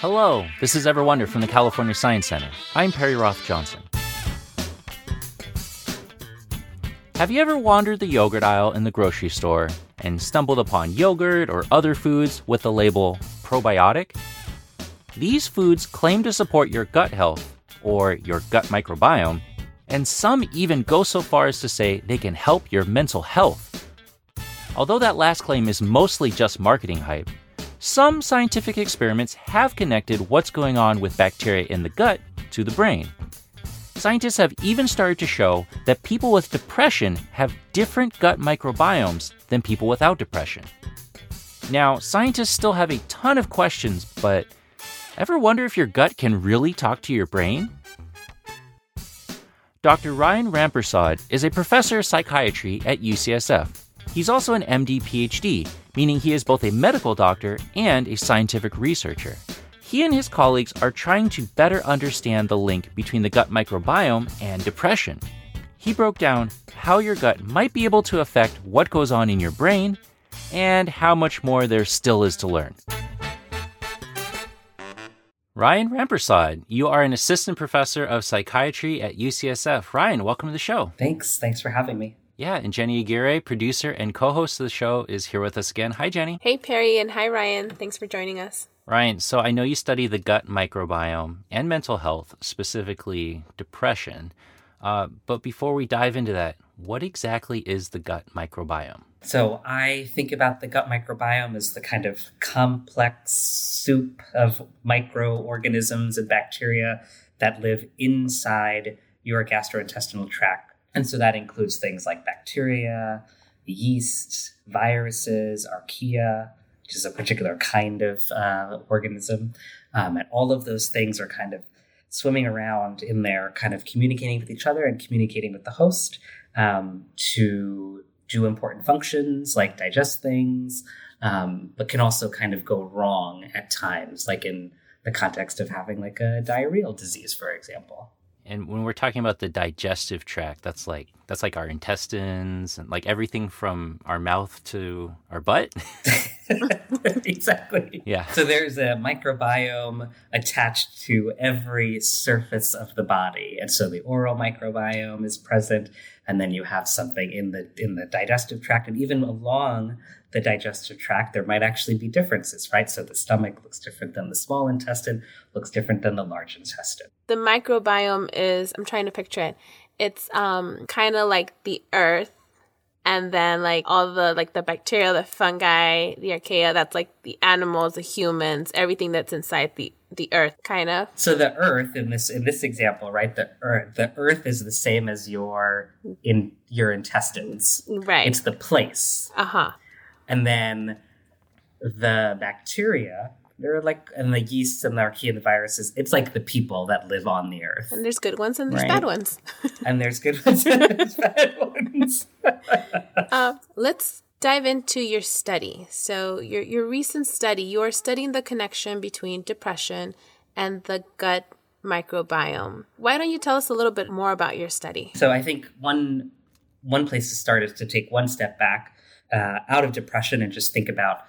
Hello, this is Ever Wonder from the California Science Center. I'm Perry Roth Johnson. Have you ever wandered the yogurt aisle in the grocery store and stumbled upon yogurt or other foods with the label probiotic? These foods claim to support your gut health or your gut microbiome, and some even go so far as to say they can help your mental health. Although that last claim is mostly just marketing hype, some scientific experiments have connected what's going on with bacteria in the gut to the brain. Scientists have even started to show that people with depression have different gut microbiomes than people without depression. Now, scientists still have a ton of questions, but ever wonder if your gut can really talk to your brain? Dr. Ryan Rampersaud is a professor of psychiatry at UCSF. He's also an MD PhD, meaning he is both a medical doctor and a scientific researcher. He and his colleagues are trying to better understand the link between the gut microbiome and depression. He broke down how your gut might be able to affect what goes on in your brain and how much more there still is to learn. Ryan Rampersaud, you are an assistant professor of psychiatry at UCSF. Ryan, welcome to the show. Thanks. Thanks for having me. Yeah, and Jenny Aguirre, producer and co host of the show, is here with us again. Hi, Jenny. Hey, Perry, and hi, Ryan. Thanks for joining us. Ryan, so I know you study the gut microbiome and mental health, specifically depression. Uh, but before we dive into that, what exactly is the gut microbiome? So I think about the gut microbiome as the kind of complex soup of microorganisms and bacteria that live inside your gastrointestinal tract and so that includes things like bacteria, yeast, viruses, archaea, which is a particular kind of uh, organism. Um, and all of those things are kind of swimming around in there, kind of communicating with each other and communicating with the host um, to do important functions like digest things, um, but can also kind of go wrong at times, like in the context of having like a diarrheal disease, for example. And when we're talking about the digestive tract, that's like that's like our intestines and like everything from our mouth to our butt. exactly. Yeah. So there's a microbiome attached to every surface of the body. And so the oral microbiome is present and then you have something in the in the digestive tract and even along the digestive tract, there might actually be differences, right? So the stomach looks different than the small intestine, looks different than the large intestine. The microbiome is, I'm trying to picture it, it's um, kind of like the earth and then like all the like the bacteria the fungi the archaea that's like the animals the humans everything that's inside the the earth kind of. So the earth in this in this example right the earth the earth is the same as your in your intestines. Right. It's the place. Uh-huh. And then the bacteria they're like and the yeasts and the archaea and the viruses it's like the people that live on the earth. And there's good ones and there's right? bad ones. And there's good ones and there's bad ones. Uh, let's dive into your study. So your your recent study you are studying the connection between depression and the gut microbiome. Why don't you tell us a little bit more about your study? So i think one one place to start is to take one step back uh, out of depression and just think about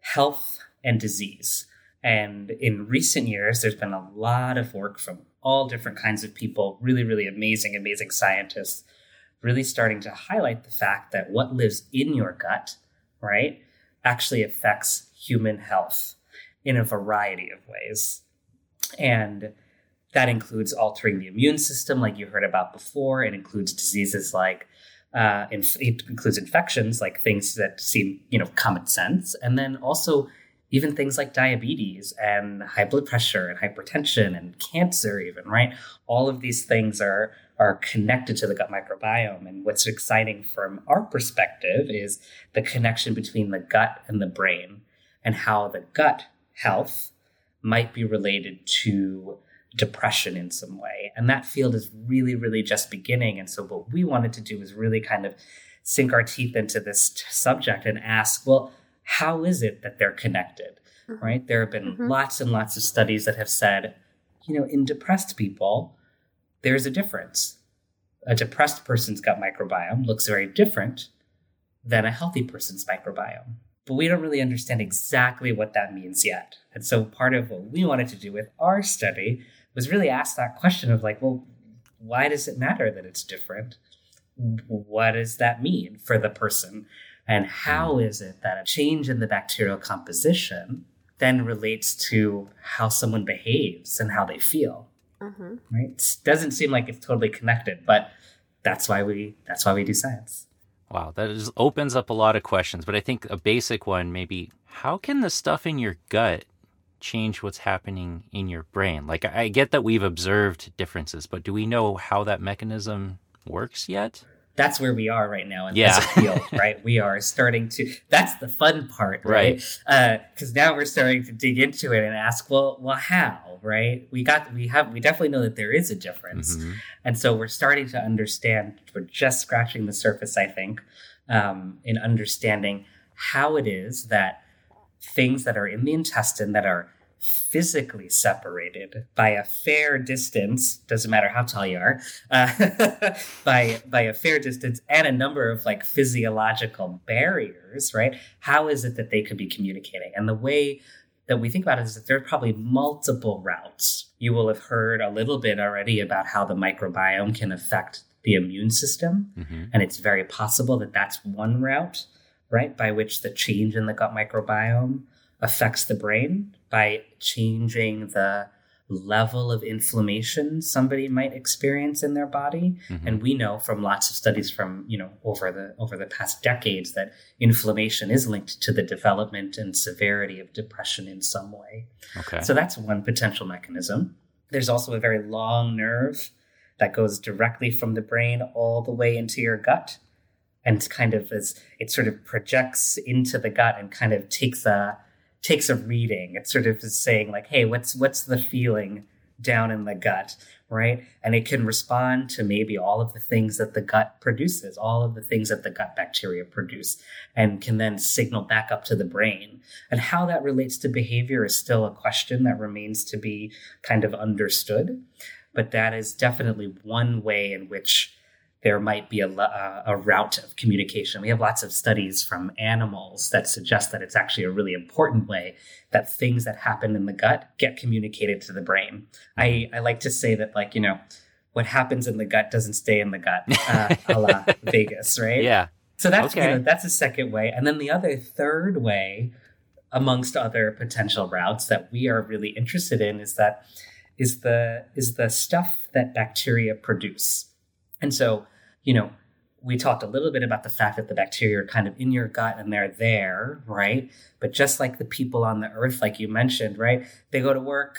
health and disease. And in recent years, there's been a lot of work from all different kinds of people, really, really amazing, amazing scientists, really starting to highlight the fact that what lives in your gut, right, actually affects human health in a variety of ways. And that includes altering the immune system, like you heard about before. It includes diseases like uh, inf- it includes infections, like things that seem, you know, common sense, and then also even things like diabetes and high blood pressure and hypertension and cancer, even right. All of these things are are connected to the gut microbiome. And what's exciting from our perspective is the connection between the gut and the brain, and how the gut health might be related to depression in some way. And that field is really, really just beginning. And so, what we wanted to do is really kind of sink our teeth into this t- subject and ask, well, how is it that they're connected? Mm-hmm. Right? There have been mm-hmm. lots and lots of studies that have said, you know, in depressed people, there's a difference. A depressed person's gut microbiome looks very different than a healthy person's microbiome. but we don't really understand exactly what that means yet. And so part of what we wanted to do with our study was really ask that question of like, well, why does it matter that it's different? What does that mean for the person? And how is it that a change in the bacterial composition then relates to how someone behaves and how they feel? Mm-hmm. Right? It doesn't seem like it's totally connected, but that's why we that's why we do science. Wow, that just opens up a lot of questions. But I think a basic one maybe how can the stuff in your gut change what's happening in your brain? Like, I get that we've observed differences, but do we know how that mechanism works yet? That's where we are right now in yeah. this field, right? We are starting to. That's the fun part, right? Because uh, now we're starting to dig into it and ask, well, well, how, right? We got, we have, we definitely know that there is a difference, mm-hmm. and so we're starting to understand. We're just scratching the surface, I think, um, in understanding how it is that things that are in the intestine that are physically separated by a fair distance doesn't matter how tall you are uh, by by a fair distance and a number of like physiological barriers right? How is it that they could be communicating? And the way that we think about it is that there are probably multiple routes. You will have heard a little bit already about how the microbiome can affect the immune system mm-hmm. and it's very possible that that's one route right by which the change in the gut microbiome affects the brain by changing the level of inflammation somebody might experience in their body. Mm-hmm. and we know from lots of studies from you know over the over the past decades that inflammation is linked to the development and severity of depression in some way. Okay. So that's one potential mechanism. There's also a very long nerve that goes directly from the brain all the way into your gut and kind of as it sort of projects into the gut and kind of takes a takes a reading. It sort of is saying like, hey, what's what's the feeling down in the gut, right? And it can respond to maybe all of the things that the gut produces, all of the things that the gut bacteria produce, and can then signal back up to the brain. And how that relates to behavior is still a question that remains to be kind of understood. But that is definitely one way in which there might be a, uh, a route of communication. We have lots of studies from animals that suggest that it's actually a really important way that things that happen in the gut get communicated to the brain. I, I like to say that, like, you know, what happens in the gut doesn't stay in the gut, uh, a la Vegas, right? Yeah. So that's okay. you know, that's a second way, and then the other third way, amongst other potential routes that we are really interested in, is that is the is the stuff that bacteria produce. And so you know, we talked a little bit about the fact that the bacteria are kind of in your gut and they're there, right? But just like the people on the earth, like you mentioned, right? They go to work,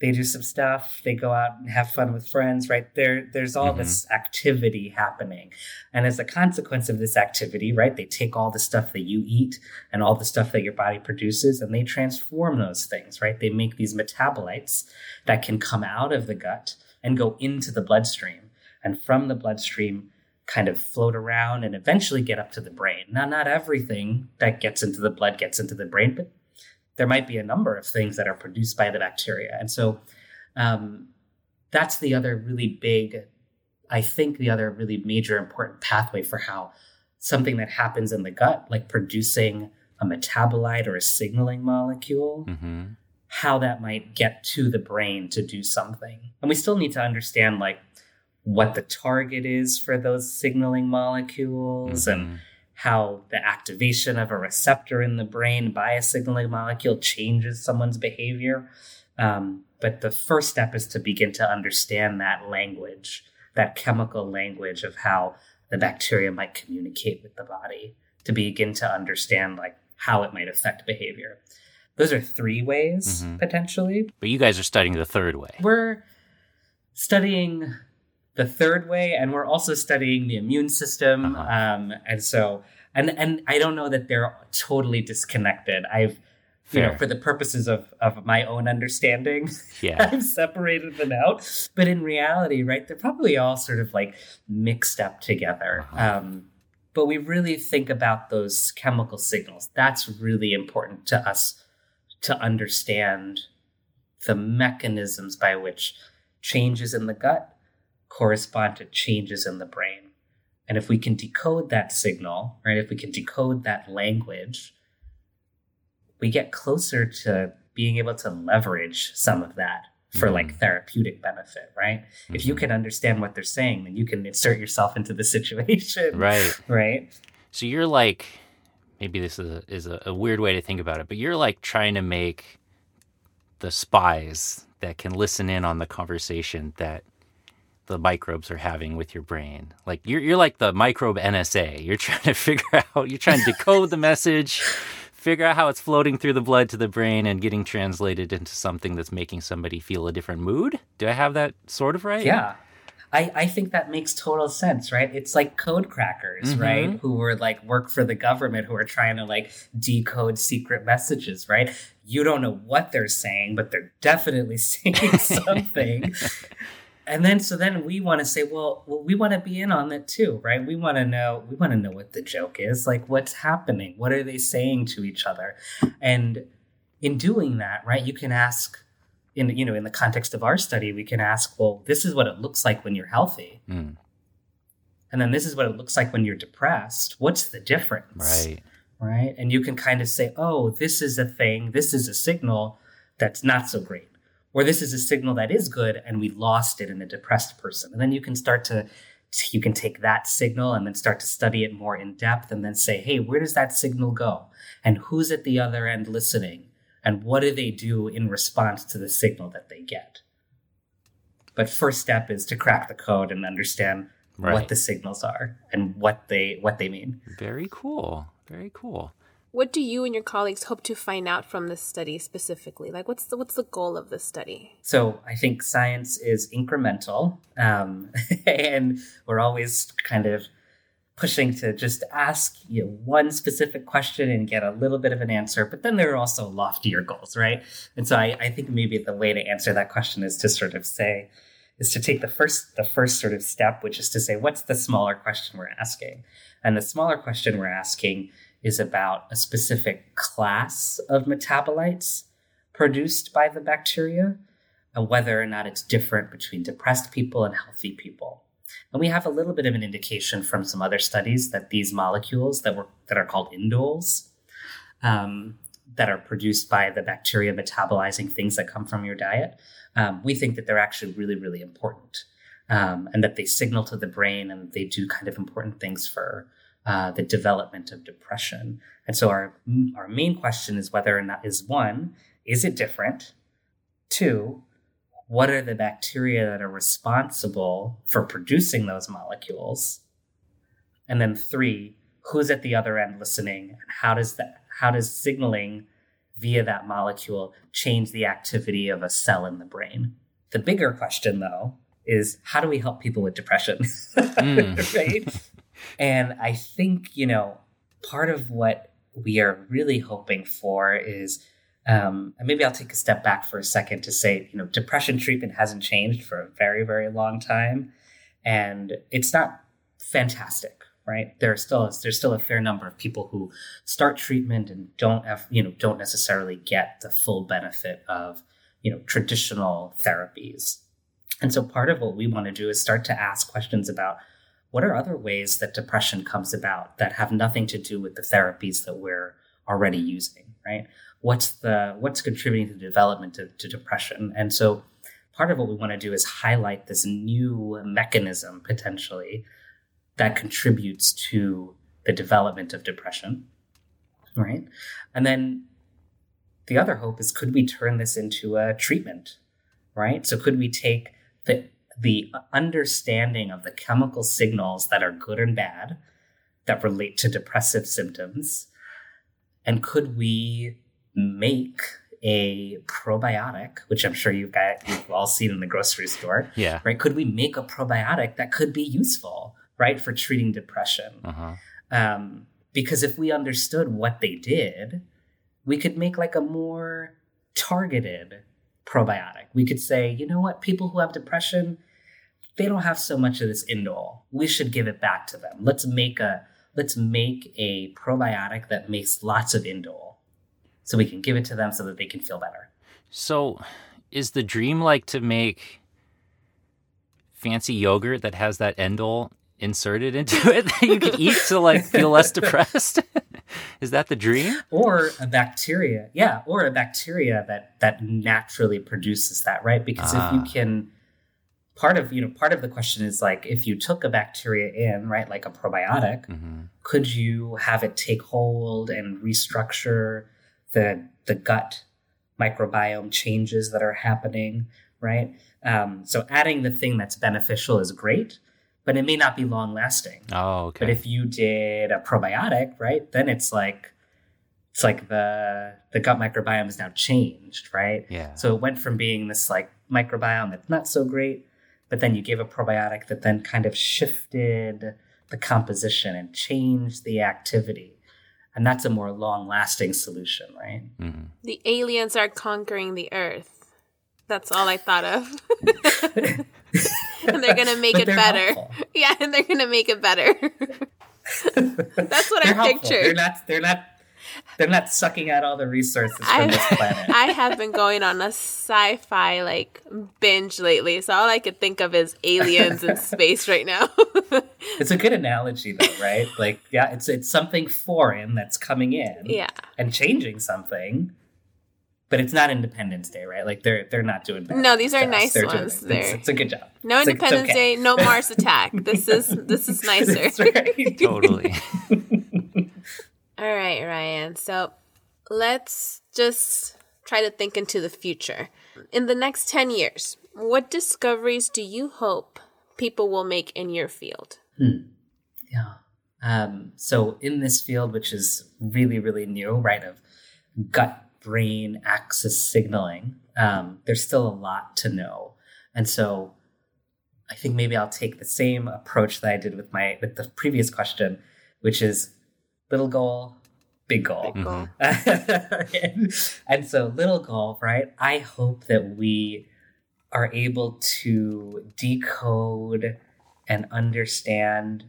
they do some stuff, they go out and have fun with friends, right? There, there's all mm-hmm. this activity happening. And as a consequence of this activity, right, they take all the stuff that you eat and all the stuff that your body produces and they transform those things, right? They make these metabolites that can come out of the gut and go into the bloodstream. And from the bloodstream, kind of float around and eventually get up to the brain. Now, not everything that gets into the blood gets into the brain, but there might be a number of things that are produced by the bacteria. And so um, that's the other really big, I think, the other really major important pathway for how something that happens in the gut, like producing a metabolite or a signaling molecule, mm-hmm. how that might get to the brain to do something. And we still need to understand, like, what the target is for those signaling molecules mm-hmm. and how the activation of a receptor in the brain by a signaling molecule changes someone's behavior. Um, but the first step is to begin to understand that language, that chemical language of how the bacteria might communicate with the body, to begin to understand like how it might affect behavior. Those are three ways mm-hmm. potentially. But you guys are studying the third way. We're studying the third way, and we're also studying the immune system. Uh-huh. Um, and so, and and I don't know that they're totally disconnected. I've Fair. you know, for the purposes of, of my own understanding, yeah. I've separated them out. But in reality, right, they're probably all sort of like mixed up together. Uh-huh. Um, but we really think about those chemical signals. That's really important to us to understand the mechanisms by which changes in the gut correspond to changes in the brain. And if we can decode that signal, right, if we can decode that language, we get closer to being able to leverage some of that for Mhm. like therapeutic benefit, right? If you Mhm. can understand what they're saying, then you can insert yourself into the situation, Right. Right? So you're like, maybe this is a, is a, a weird way to think about it, but you're like trying to make the spies that can listen in on the conversation that the microbes are having with your brain. Like you're you're like the microbe NSA. You're trying to figure out. You're trying to decode the message, figure out how it's floating through the blood to the brain and getting translated into something that's making somebody feel a different mood. Do I have that sort of right? Yeah. I, I think that makes total sense, right? It's like code crackers, Mhm. right? Who were like work for the government, who are trying to like decode secret messages, right? You don't know what they're saying, but they're definitely saying something. And then so then we want to say, well, well we want to be in on it too, right? We want to know we want to know what the joke is, like what's happening, what are they saying to each other, and in doing that, right, you can ask in you know in the context of our study we can ask well this is what it looks like when you're healthy. Mm, and then this is what it looks like when you're depressed. What's the difference? Right. right? And you can kind of say oh this is a thing this is a signal that's not so great or this is a signal that is good and we lost it in a depressed person and then you can start to you can take that signal and then start to study it more in depth and then say hey where does that signal go and who's at the other end listening and what do they do in response to the signal that they get but first step is to crack the code and understand Right. what the signals are and what they what they mean Very cool. Very cool. What do you and your colleagues hope to find out from this study specifically? Like, what's the what's the goal of this study? So I think science is incremental, um, and we're always kind of pushing to just ask you know, one specific question and get a little bit of an answer. But then there are also loftier goals, right? And so I, I think maybe the way to answer that question is to sort of say, is to take the first the first sort of step, which is to say, what's the smaller question we're asking? And the smaller question we're asking is about a specific class of metabolites produced by the bacteria and whether or not it's different between depressed people and healthy people. And we have a little bit of an indication from some other studies that these molecules that were that are called indoles, um, that are produced by the bacteria metabolizing things that come from your diet, um, we think that they're actually really, really important, um, and that they signal to the brain and they do kind of important things for uh, the development of depression. And so our our main question is whether or not is one is it different? Two, what are the bacteria that are responsible for producing those molecules? And then three, who's at the other end listening and how does that how does signaling via that molecule change the activity of a cell in the brain? The bigger question though is how do we help people with depression? Mm. right? And I think, you know, part of what we are really hoping for is um, and maybe I'll take a step back for a second to say, you know, depression treatment hasn't changed for a very, very long time, and it's not fantastic, right? There are still there's still a fair number of people who start treatment and don't have, you know, don't necessarily get the full benefit of, you know, traditional therapies. And so part of what we want to do is start to ask questions about what are other ways that depression comes about that have nothing to do with the therapies that we're already using, right? What's the what's contributing to the development of, to depression? And so part of what we want to do is highlight this new mechanism potentially that contributes to the development of depression, right? And then the other hope is could we turn this into a treatment, right? So could we take the the understanding of the chemical signals that are good and bad that relate to depressive symptoms and could we make a probiotic which i'm sure you've got you've all seen in the grocery store Yeah. right could we make a probiotic that could be useful right for treating depression Uh huh. um, because if we understood what they did, we could make like a more targeted probiotic. We could say, you know what, people who have depression, they don't have so much of this indole. We should give it back to them. Let's make a let's make a probiotic that makes lots of indole, so we can give it to them so that they can feel better. So, is the dream like to make fancy yogurt that has that indole inserted into it that you can eat to like feel less depressed? Is that the dream? or a bacteria yeah or a bacteria that that naturally produces that right because if you Ah. can part of you know part of the question is like if you took a bacteria in right like a probiotic hmm could you have it take hold and restructure the the gut microbiome changes that are happening right um, so adding the thing that's beneficial is great but it may not be long lasting Oh, okay. but if you did a probiotic, right, then it's like it's like the the gut microbiome is now changed, right? yeah. So it went from being this like microbiome that's not so great, but then you gave a probiotic that then kind of shifted the composition and changed the activity. And that's a more long lasting solution, right? Mhm. The aliens are conquering the earth. That's all I thought of. and they're gonna make But it better. helpful. Yeah, and they're gonna make it better. That's what They're I helpful. pictured. They're not they're not they're not sucking out all the resources from I- this planet. I have been going on a sci-fi like binge lately, so all I could think of is aliens in space right now. It's a good analogy, though, right? Like, yeah, it's it's something foreign that's coming in yeah, and changing something, but it's not Independence Day, right? Like they're they're not doing bad No, these are to nice They're ones. it. They're- It's, it's a good job. no It's like, Independence okay. Day, no Mars attack. This is this is nicer. That's right. Totally. All right, Ryan. So let's just try to think into the future. In the next 10 years, what discoveries do you hope people will make in your field? Hmm. Yeah. Um, so in this field, which is really, really new, right, of gut brain axis signaling, um, there's still a lot to know. And so I think maybe I'll take the same approach that I did with my with the previous question, which is little goal, big goal. Big goal. and, and so little goal, right? I hope that we are able to decode and understand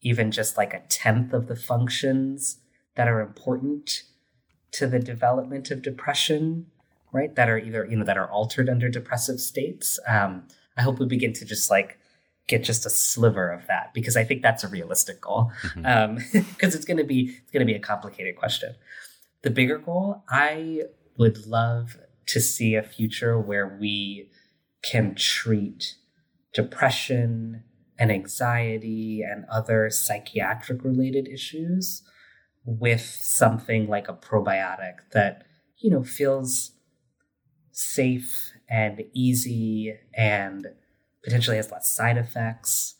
even just like a tenth of the functions that are important to the development of depression, right? That are either, you know, that are altered under depressive states. Um, I hope we begin to just like get just a sliver of that because I think that's a realistic goal. Mhm. Um, because it's gonna be it's gonna be a complicated question. The bigger goal, I would love to see a future where we can treat depression and anxiety and other psychiatric related issues with something like a probiotic that you know feels safe and easy and potentially has less side effects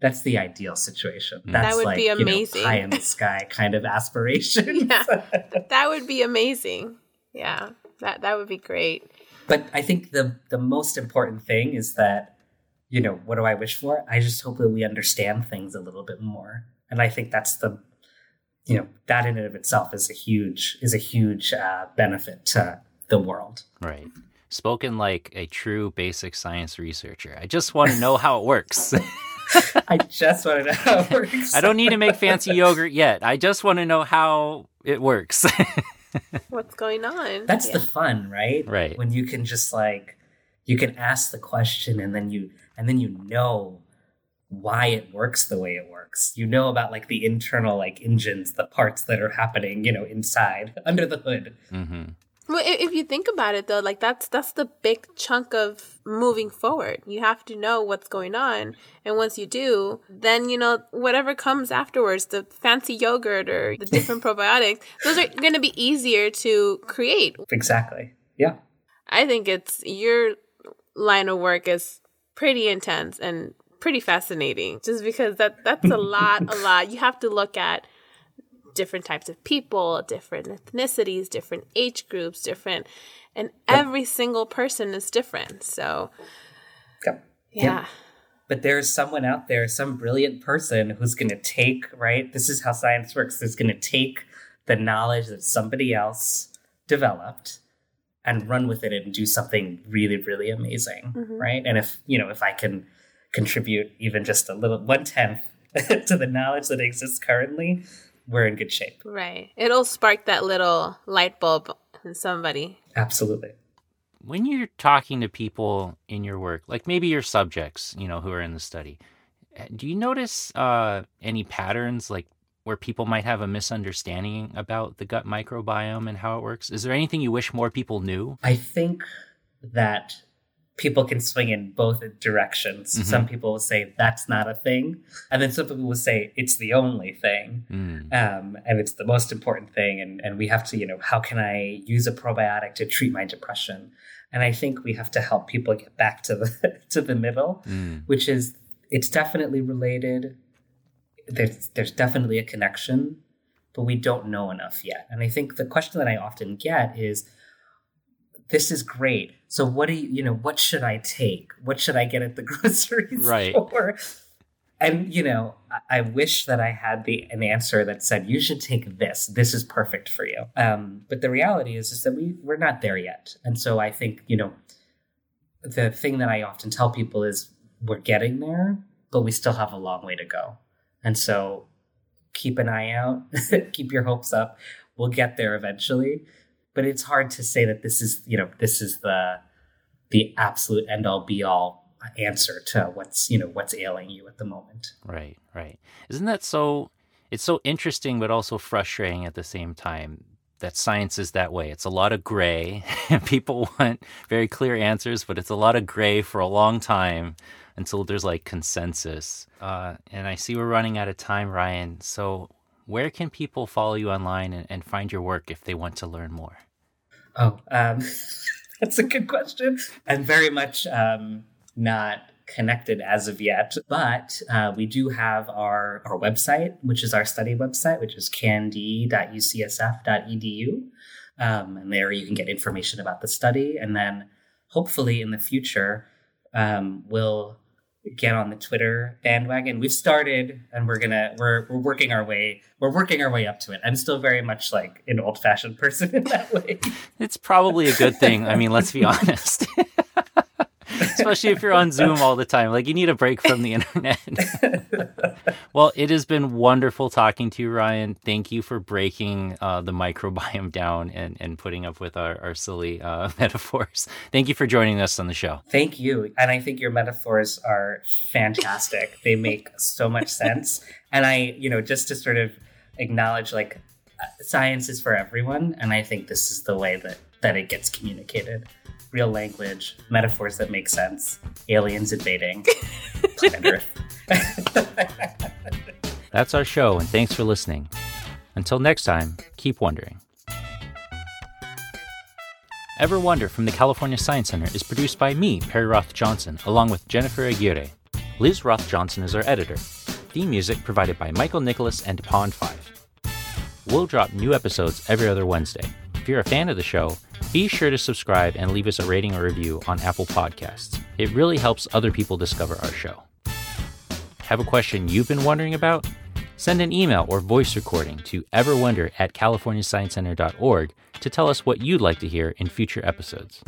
that's the ideal situation Mm. that's That would like be you know, amazing. pie in the sky kind of aspiration Yeah. That would be amazing. Yeah, that that would be great. But I think the the most important thing is that, you know, what do I wish for? I just hope that we understand things a little bit more, and I think that's the, you know, that in and of itself is a huge is a huge uh, benefit to the world. Right. Spoken like a true basic science researcher. I just want to know how it works. I just want to know how it works. I don't need to make fancy yogurt yet. I just want to know how it works. What's going on? That's Yeah. the fun, right? Right. When you can just like you can ask the question and then you and then you know why it works the way it works. You know about like the internal like engines, the parts that are happening, you know, inside under the hood. hmm Well, if you think about it though, like that's that's the big chunk of moving forward. You have to know what's going on, and once you do, then you know whatever comes afterwards, the fancy yogurt or the different probiotics, those are going to be easier to create. Exactly. Yeah. I think it's your line of work is pretty intense and pretty fascinating just because that that's a lot a lot you have to look at different types of people different ethnicities different age groups different and every single person is different so Yep. yeah But there's someone out there, some brilliant person who's going to take, right? This is how science works. Is going to take the knowledge that somebody else developed and run with it and do something really, really amazing, Mhm. right? And if, you know, if I can contribute even just a little one tenth to the knowledge that exists currently, we're in good shape. right it'll spark that little light bulb in somebody Absolutely. When you're talking to people in your work, like maybe your subjects, you know, who are in the study, uh, do you notice uh, any patterns, like where people might have a misunderstanding about the gut microbiome and how it works? Is there anything you wish more people knew? I think that people can swing in both directions. Mhm. Some people will say that's not a thing, and then some people will say it's the only thing, Mm, um, and it's the most important thing. And and we have to, you know, how can I use a probiotic to treat my depression? And I think we have to help people get back to the to the middle, mm, which is it's definitely related. There's there's definitely a connection, but we don't know enough yet. And I think the question that I often get is this is great. So what do you, you know, what should I take? What should I get at the grocery Right. store? And you know, I, I wish that I had the an answer that said you should take this. This is perfect for you. Um, but the reality is, is that we we're not there yet. And so I think you know, the thing that I often tell people is we're getting there, but we still have a long way to go. And so keep an eye out, keep your hopes up. We'll get there eventually. But it's hard to say that this is, you know, this is the the absolute end all be all answer to what's, you know, what's ailing you at the moment. right, right. Isn't that so? It's so interesting, but also frustrating at the same time that science is that way. It's a lot of gray, and people want very clear answers, but it's a lot of gray for a long time until there's like consensus. Uh, and I see we're running out of time, Ryan. So, where can people follow you online and, and find your work if they want to learn more? Oh, um, that's a good question. I'm very much um, not connected as of yet, but uh, we do have our, our website, which is our study website, which is cand.ucsf.edu. Um, and there you can get information about the study. And then hopefully in the future, um, we'll get on the Twitter bandwagon. We've started and we're gonna we're we're working our way we're working our way up to it. I'm still very much like an old fashioned person in that way. It's probably a good thing. I mean, let's be honest. Especially if you're on Zoom all the time. Like, you need a break from the internet. Well, it has been wonderful talking to you, Ryan. Thank you for breaking uh, the microbiome down and, and putting up with our, our silly uh, metaphors. Thank you for joining us on the show. Thank you. And I think your metaphors are fantastic. they make so much sense. And I, you know, just to sort of acknowledge like uh, science is for everyone. And I think this is the way that, that it gets communicated. Real language, metaphors that make sense, aliens invading planet Earth. That's our show, and thanks for listening. Until next time, keep wondering. Ever Wonder from the California Science Center is produced by me, Perry Roth Johnson, along with Jennifer Aguirre. Liz Roth Johnson is our editor. Theme music provided by Michael Nicholas and Pond 5. We'll drop new episodes every other Wednesday. If you're a fan of the show, be sure to subscribe and leave us a rating or review on Apple Podcasts. It really helps other people discover our show. Have a question you've been wondering about? Send an email or voice recording to everwonder at californiasciencecenter.org to tell us what you'd like to hear in future episodes.